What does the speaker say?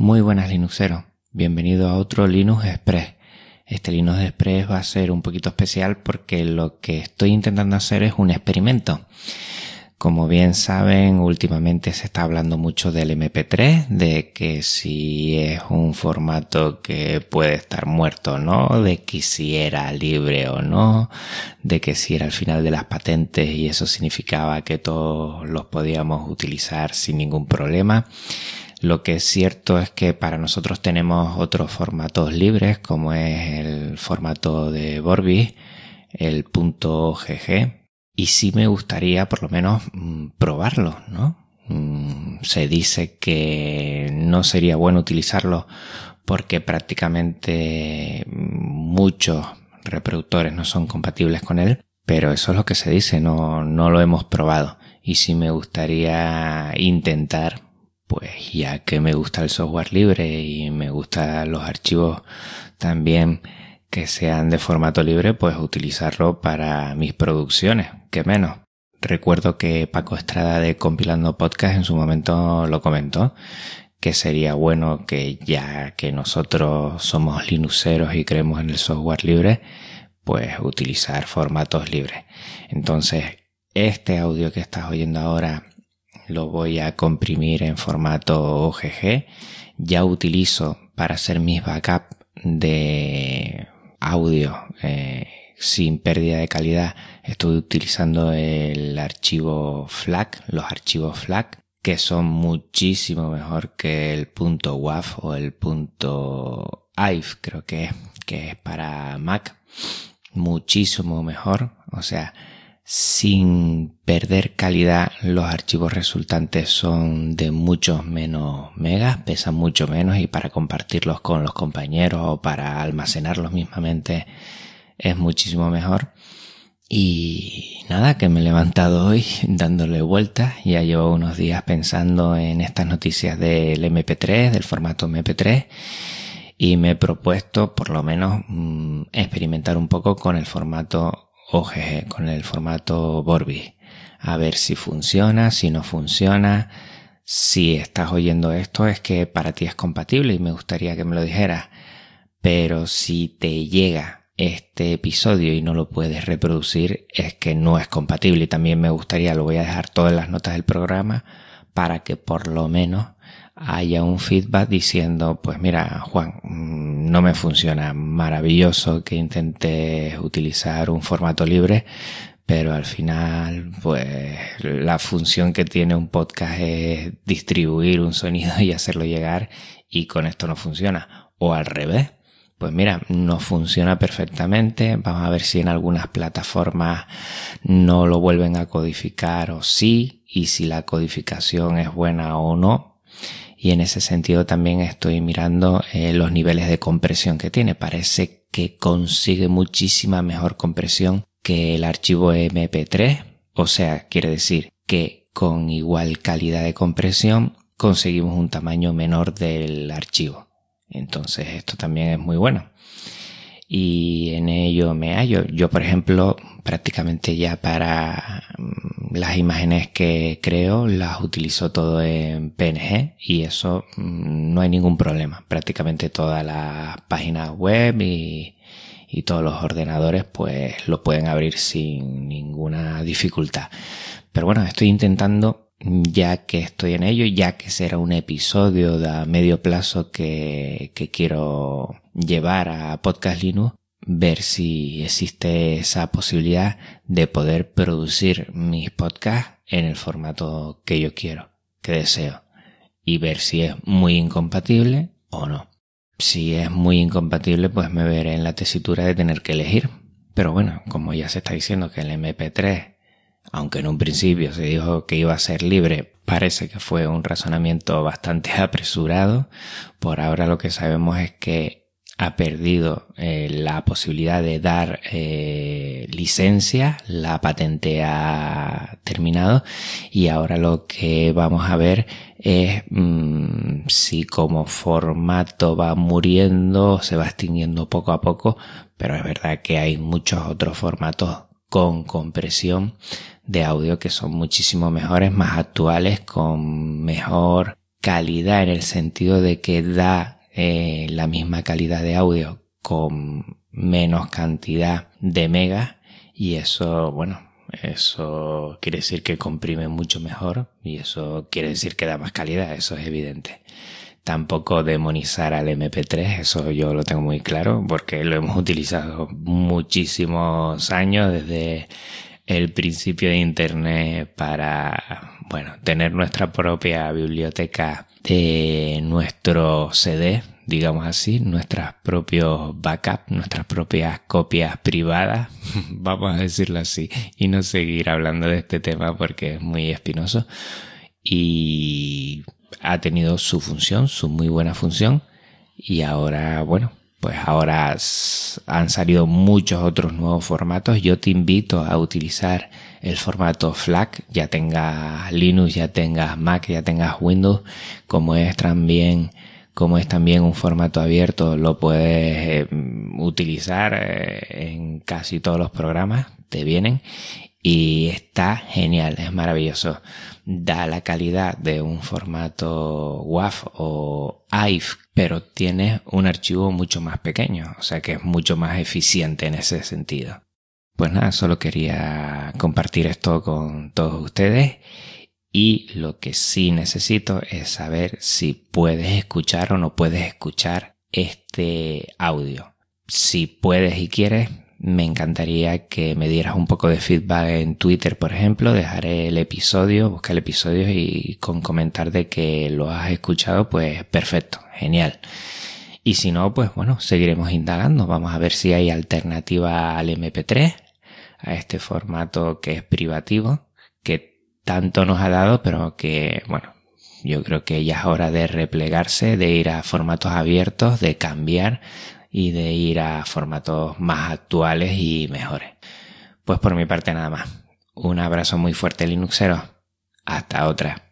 Muy buenas Linuxeros, bienvenido a otro Linux Express. Este Linux Express va a ser un poquito especial porque lo que estoy intentando hacer es un experimento. Como bien saben, últimamente se está hablando mucho del MP3, de que si es un formato que puede estar muerto o no, de que si era libre o no, de que si era el final de las patentes y eso significaba que todos los podíamos utilizar sin ningún problema. Lo que es cierto es que para nosotros tenemos otros formatos libres, como es el formato de Vorbis, el punto .gg, y sí me gustaría por lo menos mm, probarlo, ¿no? Mm, se dice que no sería bueno utilizarlo porque prácticamente muchos reproductores no son compatibles con él, pero eso es lo que se dice, no, no lo hemos probado. Y sí me gustaría intentar pues ya que me gusta el software libre y me gustan los archivos también que sean de formato libre, pues utilizarlo para mis producciones, que menos. Recuerdo que Paco Estrada de Compilando Podcast en su momento lo comentó, que sería bueno que ya que nosotros somos linuxeros y creemos en el software libre, pues utilizar formatos libres. Entonces, este audio que estás oyendo ahora lo voy a comprimir en formato OGG. Ya utilizo para hacer mis backups de audio eh, sin pérdida de calidad. Estoy utilizando el archivo FLAC, los archivos FLAC, que son muchísimo mejor que el punto .wav o el punto .ive, creo que es, que es para Mac. Muchísimo mejor. O sea, sin perder calidad, los archivos resultantes son de muchos menos megas, pesan mucho menos y para compartirlos con los compañeros o para almacenarlos mismamente es muchísimo mejor. Y nada, que me he levantado hoy dándole vueltas. Ya llevo unos días pensando en estas noticias del MP3, del formato MP3. Y me he propuesto por lo menos mm, experimentar un poco con el formato OGG con el formato Borbi. A ver si funciona, si no funciona. Si estás oyendo esto es que para ti es compatible y me gustaría que me lo dijeras. Pero si te llega este episodio y no lo puedes reproducir es que no es compatible y también me gustaría, lo voy a dejar todas las notas del programa para que por lo menos haya un feedback diciendo, pues mira, Juan, mm, no me funciona, maravilloso que intentes utilizar un formato libre, pero al final, pues la función que tiene un podcast es distribuir un sonido y hacerlo llegar y con esto no funciona. O al revés. Pues mira, no funciona perfectamente. Vamos a ver si en algunas plataformas no lo vuelven a codificar o sí, y si la codificación es buena o no y en ese sentido también estoy mirando eh, los niveles de compresión que tiene. Parece que consigue muchísima mejor compresión que el archivo MP3, o sea, quiere decir que con igual calidad de compresión conseguimos un tamaño menor del archivo. Entonces esto también es muy bueno y en ello me hallo. Yo, por ejemplo, prácticamente ya para mm, las imágenes que creo las utilizo todo en PNG y eso mm, no hay ningún problema. Prácticamente todas las páginas web y, y todos los ordenadores pues lo pueden abrir sin ninguna dificultad. Pero bueno, estoy intentando ya que estoy en ello, ya que será un episodio de medio plazo que, que quiero llevar a Podcast Linux, ver si existe esa posibilidad de poder producir mis podcasts en el formato que yo quiero, que deseo, y ver si es muy incompatible o no. Si es muy incompatible, pues me veré en la tesitura de tener que elegir. Pero bueno, como ya se está diciendo que el MP3 aunque en un principio se dijo que iba a ser libre, parece que fue un razonamiento bastante apresurado. Por ahora lo que sabemos es que ha perdido eh, la posibilidad de dar eh, licencia, la patente ha terminado y ahora lo que vamos a ver es mm, si como formato va muriendo, se va extinguiendo poco a poco, pero es verdad que hay muchos otros formatos con compresión de audio que son muchísimo mejores, más actuales, con mejor calidad en el sentido de que da eh, la misma calidad de audio con menos cantidad de megas y eso, bueno, eso quiere decir que comprime mucho mejor y eso quiere decir que da más calidad, eso es evidente. Tampoco demonizar al MP3, eso yo lo tengo muy claro porque lo hemos utilizado muchísimos años desde el principio de Internet para, bueno, tener nuestra propia biblioteca de nuestro CD, digamos así, nuestros propios backups, nuestras propias copias privadas, vamos a decirlo así, y no seguir hablando de este tema porque es muy espinoso. Y ha tenido su función, su muy buena función, y ahora, bueno, pues ahora han salido muchos otros nuevos formatos. Yo te invito a utilizar el formato FLAC, ya tengas Linux, ya tengas Mac, ya tengas Windows, como es también como es también un formato abierto, lo puedes eh, utilizar eh, en casi todos los programas, te vienen y está genial, es maravilloso. Da la calidad de un formato WAV o AIF, pero tiene un archivo mucho más pequeño, o sea que es mucho más eficiente en ese sentido. Pues nada, solo quería compartir esto con todos ustedes y lo que sí necesito es saber si puedes escuchar o no puedes escuchar este audio. Si puedes y quieres, me encantaría que me dieras un poco de feedback en Twitter, por ejemplo. Dejaré el episodio, busca el episodio y con comentar de que lo has escuchado, pues perfecto, genial. Y si no, pues bueno, seguiremos indagando. Vamos a ver si hay alternativa al MP3, a este formato que es privativo, que tanto nos ha dado, pero que, bueno, yo creo que ya es hora de replegarse, de ir a formatos abiertos, de cambiar, y de ir a formatos más actuales y mejores. Pues por mi parte nada más. Un abrazo muy fuerte Linuxero. Hasta otra.